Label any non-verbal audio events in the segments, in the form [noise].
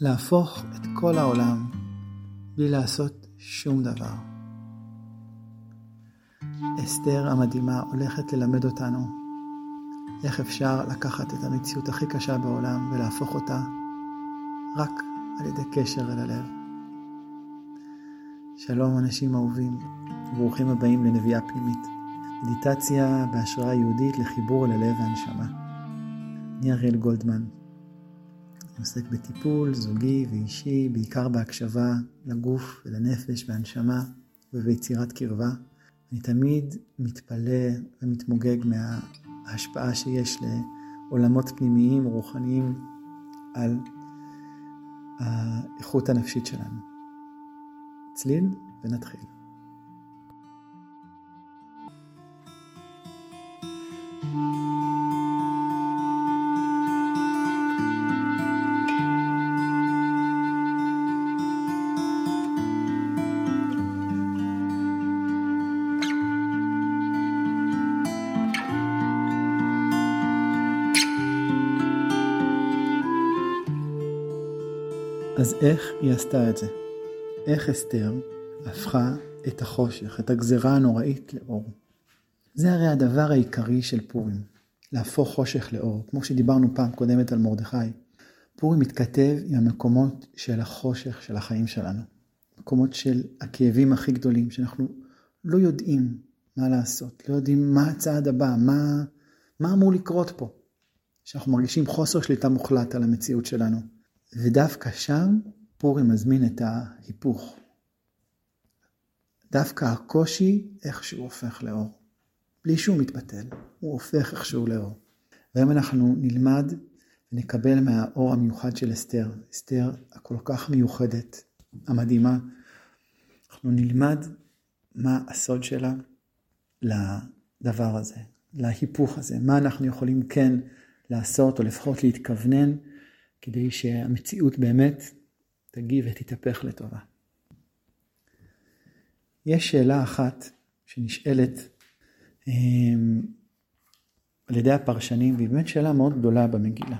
להפוך את כל העולם בלי לעשות שום דבר. אסתר המדהימה הולכת ללמד אותנו איך אפשר לקחת את המציאות הכי קשה בעולם ולהפוך אותה רק על ידי קשר אל הלב. שלום אנשים אהובים, ברוכים הבאים לנביאה פנימית. מדיטציה בהשראה יהודית לחיבור אל הלב והנשמה. אני אריאל גולדמן. עוסק בטיפול זוגי ואישי, בעיקר בהקשבה לגוף ולנפש והנשמה וביצירת קרבה. אני תמיד מתפלא ומתמוגג מההשפעה שיש לעולמות פנימיים רוחניים על האיכות הנפשית שלנו. צליל ונתחיל. אז איך היא עשתה את זה? איך אסתר הפכה את החושך, את הגזרה הנוראית לאור? זה הרי הדבר העיקרי של פורים, להפוך חושך לאור. כמו שדיברנו פעם קודמת על מרדכי, פורים מתכתב עם המקומות של החושך של החיים שלנו. מקומות של הכאבים הכי גדולים, שאנחנו לא יודעים מה לעשות, לא יודעים מה הצעד הבא, מה, מה אמור לקרות פה. שאנחנו מרגישים חוסר שליטה מוחלט על המציאות שלנו. ודווקא שם פורים מזמין את ההיפוך. דווקא הקושי איכשהו הופך לאור. בלי שהוא מתבטל, הוא הופך איכשהו לאור. והיום אנחנו נלמד ונקבל מהאור המיוחד של אסתר, אסתר הכל כך מיוחדת, המדהימה. אנחנו נלמד מה הסוד שלה לדבר הזה, להיפוך הזה, מה אנחנו יכולים כן לעשות, או לפחות להתכוונן כדי שהמציאות באמת תגיב ותתהפך לטובה. יש שאלה אחת שנשאלת אמ, על ידי הפרשנים, והיא באמת שאלה מאוד גדולה במגילה.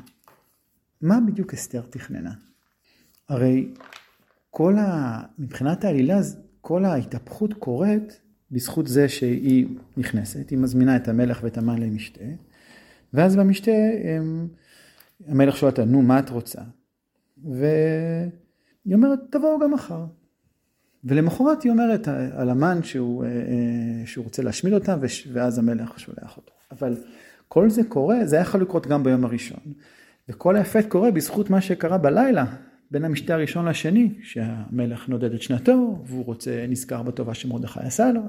מה בדיוק אסתר תכננה? הרי כל ה... מבחינת העלילה, כל ההתהפכות קורית בזכות זה שהיא נכנסת, היא מזמינה את המלך ואת המן למשתה, ואז במשתה הם... המלך שואל אותה, נו, מה את רוצה? והיא אומרת, תבואו גם מחר. ולמחרת היא אומרת על המן שהוא, אה, אה, שהוא רוצה להשמיד אותה, ואז המלך שולח אותו. אבל כל זה קורה, זה היה יכול לקרות גם ביום הראשון. וכל האפקט קורה בזכות מה שקרה בלילה, בין המשתה הראשון לשני, שהמלך נודד את שנתו, והוא רוצה, נזכר בטובה שמרדכי עשה לו,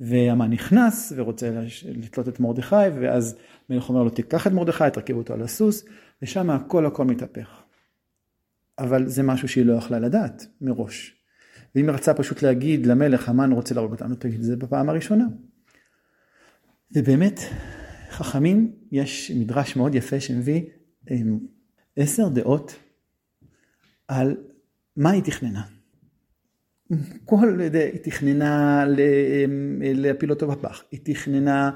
והמן נכנס ורוצה לתלות את מרדכי, ואז מלך אומר לו, תיקח את מרדכי, תרכיב אותו על הסוס, ושם הכל הכל מתהפך. אבל זה משהו שהיא לא יכלה לדעת מראש. ואם היא רצה פשוט להגיד למלך, המן רוצה להרוג אותנו, תגיד את זה בפעם הראשונה. ובאמת, חכמים, יש מדרש מאוד יפה שמביא עשר דעות על מה היא תכננה. כל, היא תכננה להפיל אותו בפח, היא תכננה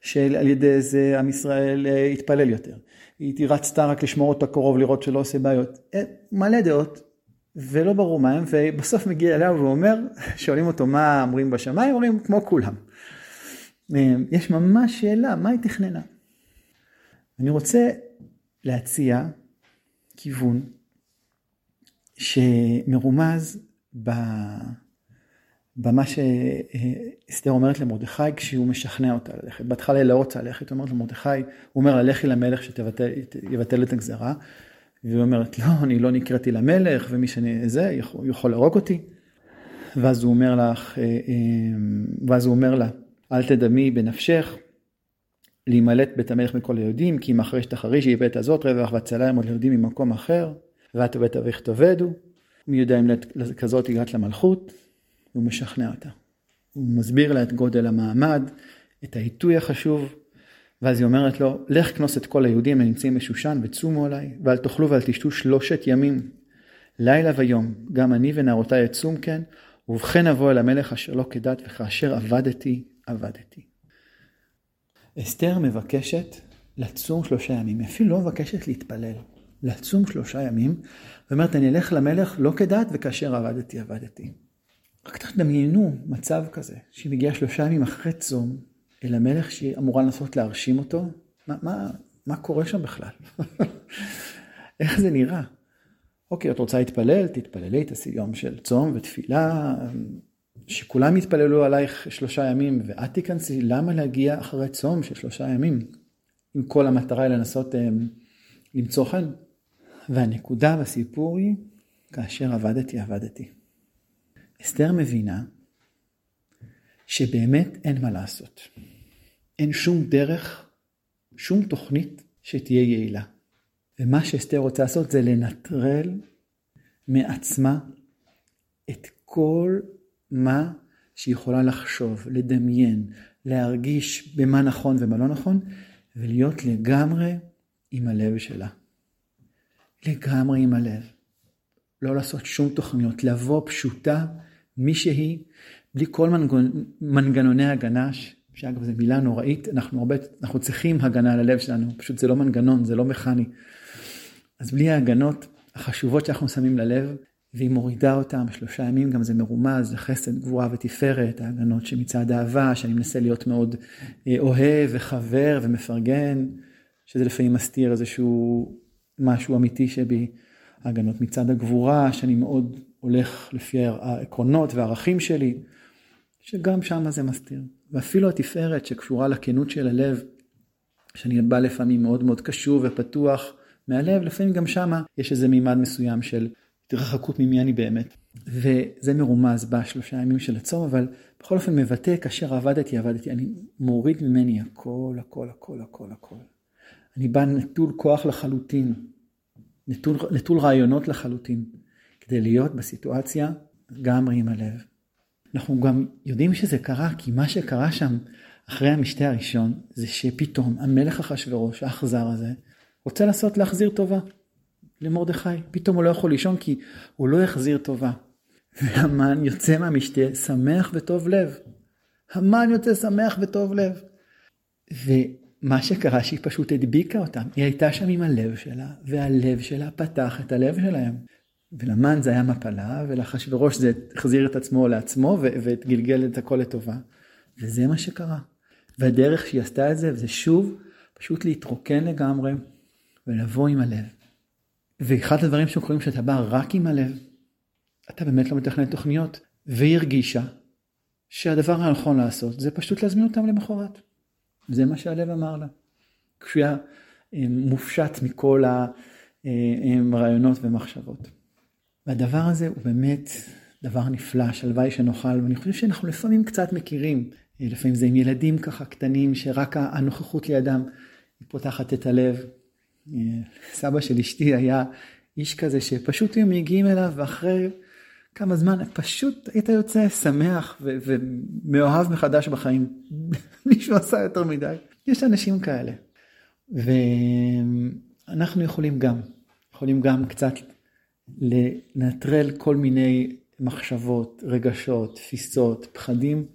שעל ידי זה עם ישראל אה, יתפלל יותר, היא רצתה רק לשמור אותו קרוב לראות שלא עושה בעיות, אה, מלא דעות ולא ברור מה הם ובסוף מגיע אליו ואומר, [laughs] שואלים אותו מה אומרים בשמיים, אומרים כמו כולם. אה, יש ממש שאלה, מה היא תכננה? אני רוצה להציע כיוון שמרומז במה שאסתר אומרת למרדכי כשהוא משכנע אותה ללכת. בהתחלה היא לא רוצה ללכת, היא אומרת למרדכי, הוא אומר לה לכי למלך שיבטל את הגזרה. והיא אומרת לא, אני לא נקראתי למלך ומי שאני זה, יכול, יכול להרוג אותי. ואז הוא אומר לך, אה, אה, ואז הוא אומר לה, אל תדמי בנפשך להימלט בית המלך מכל היהודים, כי אם אחרי שתחריש יהיה בית הזאת רווח והצלה ימות ליהודים ממקום אחר, ואת ובית אביך תאבדו. מי יודע אם כזאת הגעת למלכות, הוא משכנע אותה. הוא מסביר לה את גודל המעמד, את העיתוי החשוב, ואז היא אומרת לו, לך כנוס את כל היהודים הנמצאים בשושן וצומו עליי, ואל תאכלו ואל תשתו שלושת ימים, לילה ויום, גם אני ונערותיי אצום כן, ובכן אבוא אל המלך אשר לא כדת, וכאשר עבדתי, עבדתי. אסתר מבקשת לצום שלושה ימים, היא אפילו לא מבקשת להתפלל, לצום שלושה ימים, ואומרת, אני אלך למלך לא כדת וכאשר עבדתי, עבדתי. רק תדמיינו מצב כזה, שהיא מגיעה שלושה ימים אחרי צום אל המלך שהיא אמורה לנסות להרשים אותו, מה, מה, מה קורה שם בכלל? [laughs] איך זה נראה? אוקיי, את רוצה להתפלל? תתפללי, תעשי יום של צום ותפילה, שכולם יתפללו עלייך שלושה ימים ואת תיכנסי, למה להגיע אחרי צום של שלושה ימים? אם כל המטרה היא לנסות um, למצוא חן. והנקודה בסיפור היא, כאשר עבדתי, עבדתי. אסתר מבינה שבאמת אין מה לעשות. אין שום דרך, שום תוכנית שתהיה יעילה. ומה שאסתר רוצה לעשות זה לנטרל מעצמה את כל מה שהיא יכולה לחשוב, לדמיין, להרגיש במה נכון ומה לא נכון, ולהיות לגמרי עם הלב שלה. לגמרי עם הלב. לא לעשות שום תוכניות, לבוא פשוטה, מי שהיא, בלי כל מנגנ... מנגנוני הגנה, שאגב זו מילה נוראית, אנחנו הרבה, אנחנו צריכים הגנה על הלב שלנו, פשוט זה לא מנגנון, זה לא מכני. אז בלי ההגנות החשובות שאנחנו שמים ללב, והיא מורידה אותם שלושה ימים, גם זה מרומז, זה חסד, גבורה ותפארת, ההגנות שמצד אהבה, שאני מנסה להיות מאוד אה, אוהב וחבר ומפרגן, שזה לפעמים מסתיר איזשהו משהו אמיתי שבי, ההגנות מצד הגבורה, שאני מאוד הולך לפי העקרונות והערכים שלי, שגם שם זה מסתיר. ואפילו התפארת שקשורה לכנות של הלב, שאני בא לפעמים מאוד מאוד קשור ופתוח מהלב, לפעמים גם שמה יש איזה מימד מסוים של התרחקות ממי אני באמת. וזה מרומז בשלושה ימים של הצום, אבל בכל אופן מבטא, כאשר עבדתי, עבדתי, אני מוריד ממני הכל, הכל, הכל, הכל, הכל. אני בא נטול כוח לחלוטין, נטול, נטול רעיונות לחלוטין, כדי להיות בסיטואציה גם עם הלב. אנחנו גם יודעים שזה קרה, כי מה שקרה שם אחרי המשתה הראשון, זה שפתאום המלך אחשורוש, האכזר הזה, רוצה לעשות להחזיר טובה. למרדכי. פתאום הוא לא יכול לישון כי הוא לא יחזיר טובה. [laughs] והמן יוצא מהמשתה שמח וטוב לב. המן יוצא שמח וטוב לב. ומה שקרה שהיא פשוט הדביקה אותם. היא הייתה שם עם הלב שלה, והלב שלה פתח את הלב שלהם. ולמן זה היה מפלה, ולאחשוורוש זה החזיר את עצמו לעצמו וגלגל את הכל לטובה. וזה מה שקרה. והדרך שהיא עשתה את זה, זה שוב פשוט להתרוקן לגמרי ולבוא עם הלב. ואחד הדברים שקורים כשאתה בא רק עם הלב, אתה באמת לא מתכנן תוכניות, והיא הרגישה שהדבר הנכון לעשות זה פשוט להזמין אותם למחרת. זה מה שהלב אמר לה. כשהוא היה אה, מופשט מכל הרעיונות אה, ומחשבות. והדבר הזה הוא באמת דבר נפלא, שהלוואי שנאכל, ואני חושב שאנחנו לפעמים קצת מכירים, אה, לפעמים זה עם ילדים ככה קטנים, שרק הנוכחות לידם היא פותחת את הלב, סבא של אשתי היה איש כזה שפשוט היו מגיעים אליו ואחרי כמה זמן פשוט היית יוצא שמח ומאוהב מחדש בחיים. [laughs] מישהו עשה יותר מדי. יש אנשים כאלה. ואנחנו יכולים גם, יכולים גם קצת לנטרל כל מיני מחשבות, רגשות, תפיסות, פחדים,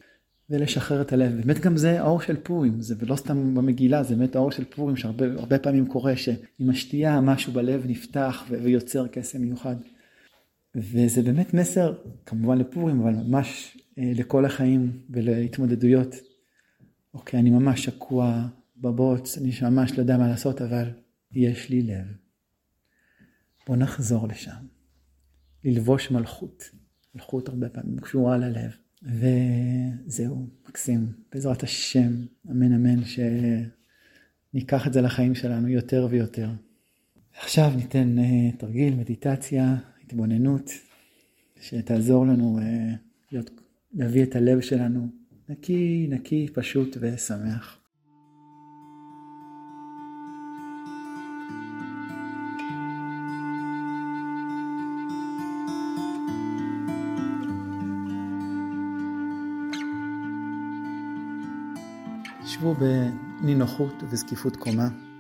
ולשחרר את הלב. באמת גם זה האור של פורים, זה לא סתם במגילה, זה באמת האור של פורים שהרבה פעמים קורה שעם השתייה משהו בלב נפתח ויוצר קסם מיוחד. וזה באמת מסר, כמובן לפורים, אבל ממש אה, לכל החיים ולהתמודדויות. אוקיי, אני ממש שקוע בבוץ, אני ממש לא יודע מה לעשות, אבל יש לי לב. בוא נחזור לשם. ללבוש מלכות. מלכות הרבה פעמים קשורה ללב. וזהו, מקסים. בעזרת השם, אמן אמן, שניקח את זה לחיים שלנו יותר ויותר. עכשיו ניתן uh, תרגיל, מדיטציה, התבוננות, שתעזור לנו uh, להיות, להביא את הלב שלנו נקי, נקי, פשוט ושמח. שבו בנינוחות ובזקיפות קומה.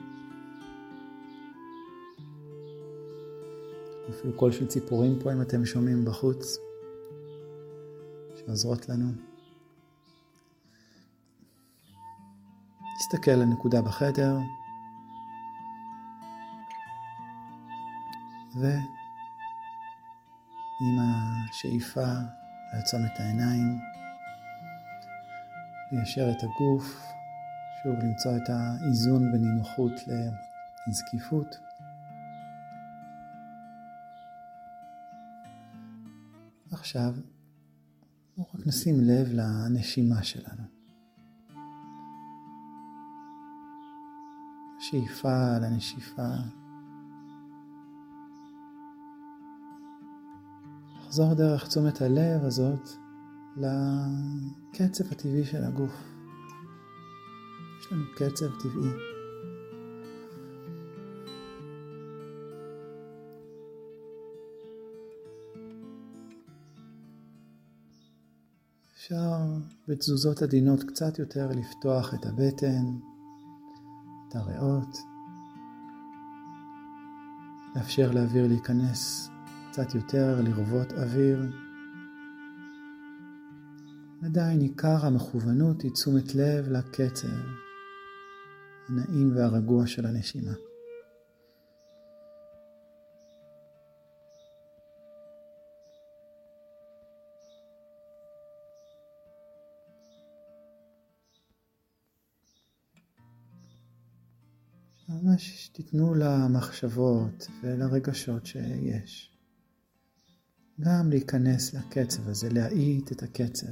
אפילו קול של ציפורים פה, אם אתם שומעים בחוץ, שעוזרות לנו. נסתכל על נקודה בחדר, עם השאיפה לעצום את העיניים, ליישר את הגוף, שוב למצוא את האיזון בין נינוחות לזקיפות. עכשיו, בואו רק נשים לב לנשימה שלנו. שאיפה לנשיפה. לחזור דרך תשומת הלב הזאת לקצב הטבעי של הגוף. יש לנו קצב טבעי. אפשר בתזוזות עדינות קצת יותר לפתוח את הבטן, את הריאות, לאפשר לאוויר להיכנס קצת יותר, לרוות אוויר. עדיין עיקר המכוונות היא תשומת לב לקצב הנעים והרגוע של הנשימה. ממש תיתנו למחשבות ולרגשות שיש. גם להיכנס לקצב הזה, להאיט את הקצב.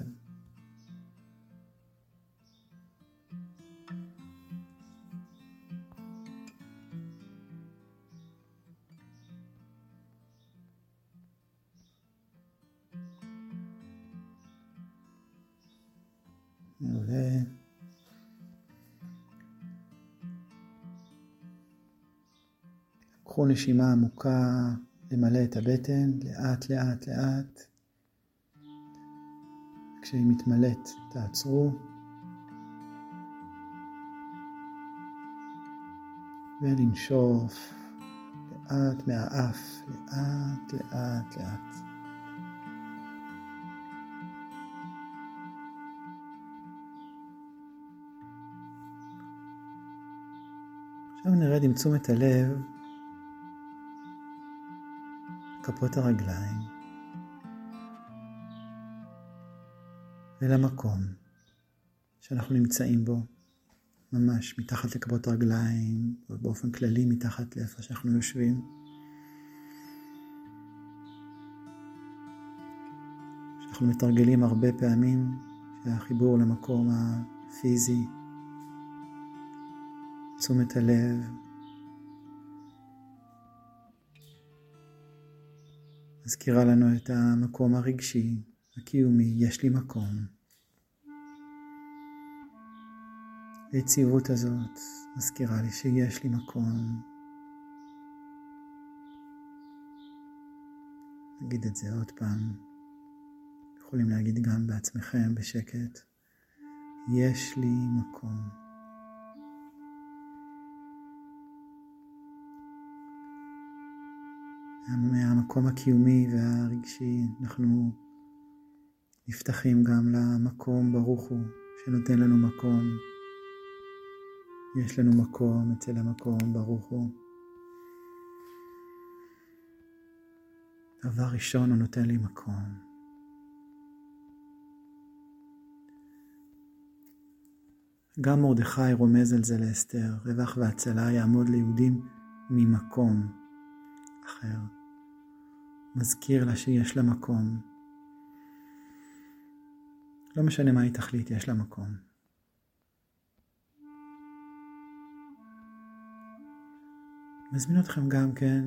נשימה עמוקה למלא את הבטן לאט לאט לאט. כשהיא מתמלאת תעצרו. ולנשוף לאט מהאף, לאט לאט לאט. עכשיו נרד עם תשומת הלב כפות הרגליים ולמקום שאנחנו נמצאים בו, ממש מתחת לכפות הרגליים, ובאופן כללי מתחת לאיפה שאנחנו יושבים. שאנחנו מתרגלים הרבה פעמים שהחיבור למקום הפיזי, תשומת הלב, מזכירה לנו את המקום הרגשי, הקיומי, יש לי מקום. היציבות הזאת מזכירה לי שיש לי מקום. נגיד את זה עוד פעם. יכולים להגיד גם בעצמכם בשקט. יש לי מקום. מהמקום הקיומי והרגשי אנחנו נפתחים גם למקום ברוך הוא שנותן לנו מקום. יש לנו מקום אצל המקום ברוך הוא. דבר ראשון הוא נותן לי מקום. גם מרדכי רומז על זה לאסתר, רווח והצלה יעמוד ליהודים ממקום אחר. מזכיר לה שיש לה מקום. לא משנה מה היא תחליט, יש לה מקום. מזמין אתכם גם כן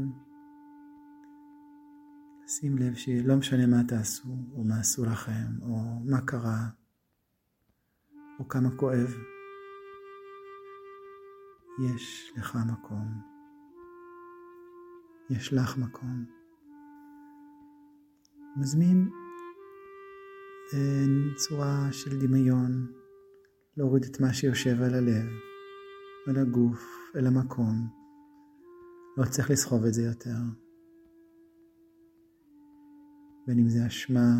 לשים לב שלא משנה מה תעשו, או מה עשו לכם, או מה קרה, או כמה כואב, יש לך מקום. יש לך מקום. מזמין צורה של דמיון להוריד את מה שיושב על הלב, על הגוף, אל המקום. לא צריך לסחוב את זה יותר. בין אם זה אשמה,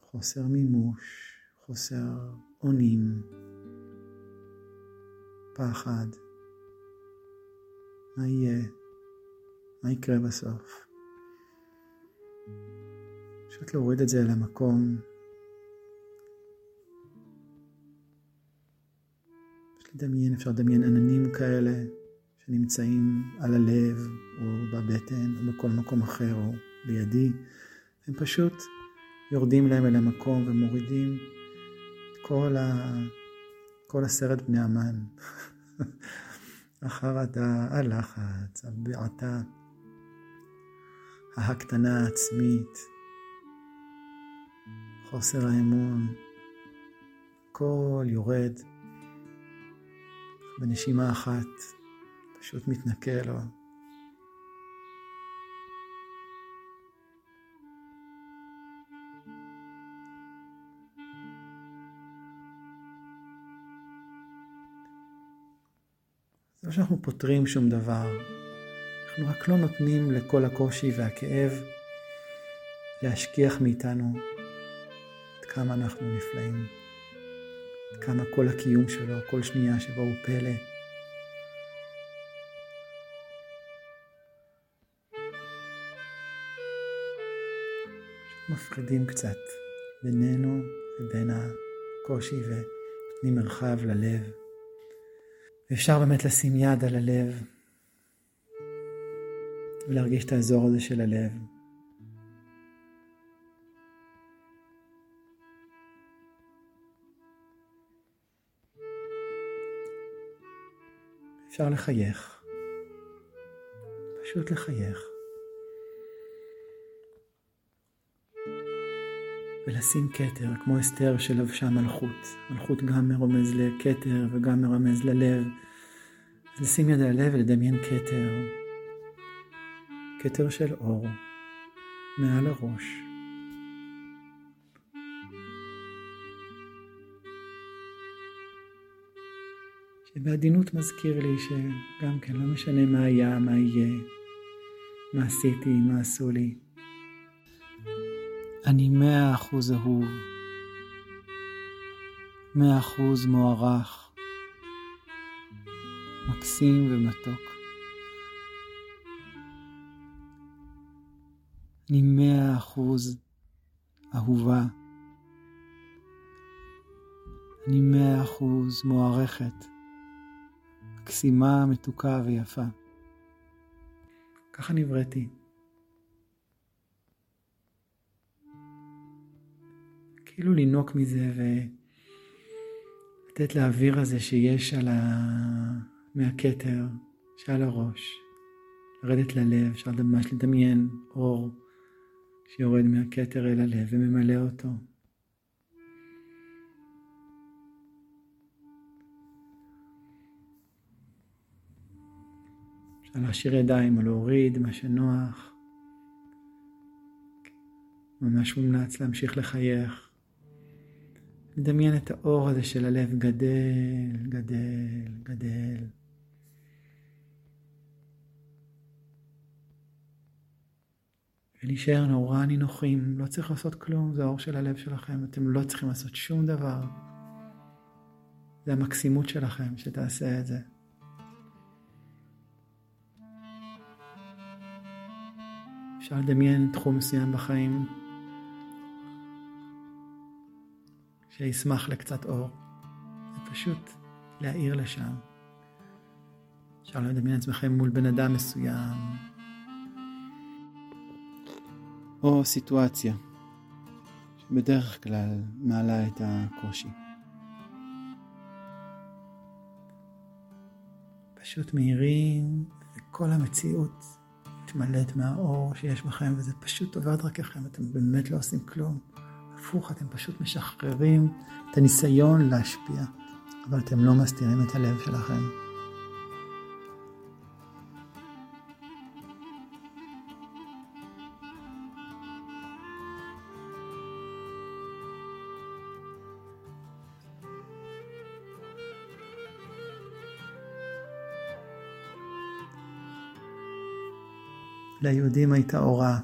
חוסר מימוש, חוסר אונים, פחד. מה יהיה? מה יקרה בסוף? פשוט להוריד את זה למקום. לדמיין, אפשר לדמיין עננים כאלה שנמצאים על הלב או בבטן או בכל מקום אחר או לידי. הם פשוט יורדים להם אל המקום ומורידים את כל, ה... כל הסרט בני המן. [laughs] החרדה, הלחץ, הבעתה, ההקטנה העצמית, חוסר האמון, הכל יורד בנשימה אחת, פשוט מתנקה לו. לא שאנחנו פותרים שום דבר, אנחנו רק לא נותנים לכל הקושי והכאב להשכיח מאיתנו עד כמה אנחנו נפלאים, עד כמה כל הקיום שלו, כל שנייה שבו הוא פלא. מפחידים קצת בינינו ובין הקושי ונותנים מרחב ללב. ואפשר באמת לשים יד על הלב ולהרגיש את האזור הזה של הלב. אפשר לחייך, פשוט לחייך. ולשים כתר, כמו אסתר שלבשה מלכות. מלכות גם מרומז לכתר וגם מרמז ללב. לשים יד על הלב ולדמיין כתר. כתר של אור מעל הראש. שבעדינות מזכיר לי שגם כן לא משנה מה היה, מה יהיה, מה עשיתי, מה עשו לי. אני מאה אחוז אהוב, מאה אחוז מוערך, מקסים ומתוק. אני מאה אחוז אהובה. אני מאה אחוז מוערכת, מקסימה, מתוקה ויפה. ככה נבראתי. כאילו לינוק מזה ולתת לאוויר הזה שיש על. מהכתר שעל הראש, לרדת ללב, אפשר ממש לדמיין אור שיורד מהכתר אל הלב וממלא אותו. אפשר להשאיר ידיים או להוריד מה שנוח. ממש מומלץ להמשיך לחייך. לדמיין את האור הזה של הלב גדל, גדל, גדל. ולהישאר נורא נינוחים, לא צריך לעשות כלום, זה האור של הלב שלכם, אתם לא צריכים לעשות שום דבר. זה המקסימות שלכם שתעשה את זה. אפשר לדמיין תחום מסוים בחיים שישמח לקצת אור. זה פשוט להאיר לשם. אפשר לדמיין עצמכם מול בן אדם מסוים, או סיטואציה שבדרך כלל מעלה את הקושי. פשוט מהירים, וכל המציאות מתמלאת מהאור שיש בכם, וזה פשוט עובר דרככם, אתם באמת לא עושים כלום. הפוך, אתם פשוט משחררים את הניסיון להשפיע, אבל אתם לא מסתירים את הלב שלכם. ליהודים הייתה אורה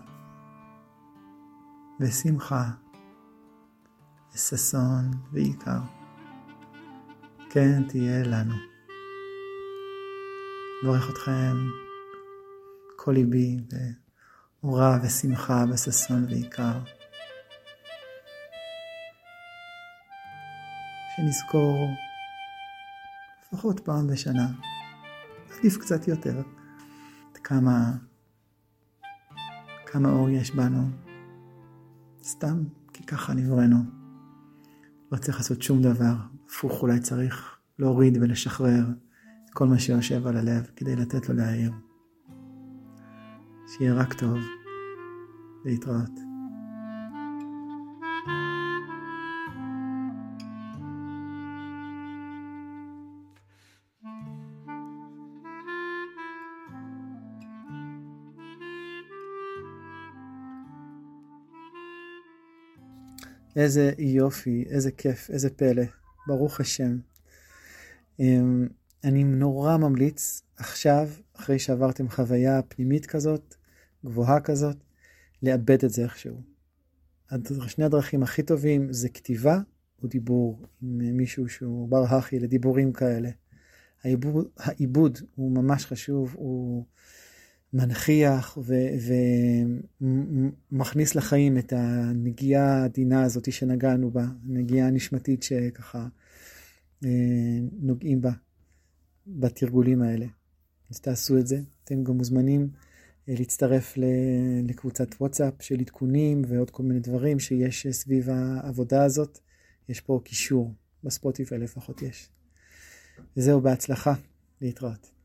ושמחה וששון ועיקר. כן תהיה לנו. מברך אתכם כל ליבי באורה ושמחה וששון ועיקר. שנזכור לפחות פעם בשנה, עדיף קצת יותר, עד כמה, כמה אור יש בנו, סתם כי ככה נבראנו. לא צריך לעשות שום דבר, הפוך אולי צריך להוריד ולשחרר את כל מה שיושב על הלב כדי לתת לו להעיר. שיהיה רק טוב, להתראות. איזה יופי, איזה כיף, איזה פלא. ברוך השם. אמ, אני נורא ממליץ עכשיו, אחרי שעברתם חוויה פנימית כזאת, גבוהה כזאת, לאבד את זה איכשהו. שני הדרכים הכי טובים זה כתיבה או דיבור עם מישהו שהוא בר הכי לדיבורים כאלה. העיבוד, העיבוד הוא ממש חשוב, הוא מנכיח ומכניס לחיים את הנגיעה העדינה הזאת שנגענו בה, הנגיעה הנשמתית שככה אה, נוגעים בה בתרגולים האלה. אז תעשו את זה. אתם גם מוזמנים אה, להצטרף לקבוצת וואטסאפ של עדכונים ועוד כל מיני דברים שיש סביב העבודה הזאת. יש פה קישור, בספוטיפיי לפחות יש. וזהו, בהצלחה, להתראות.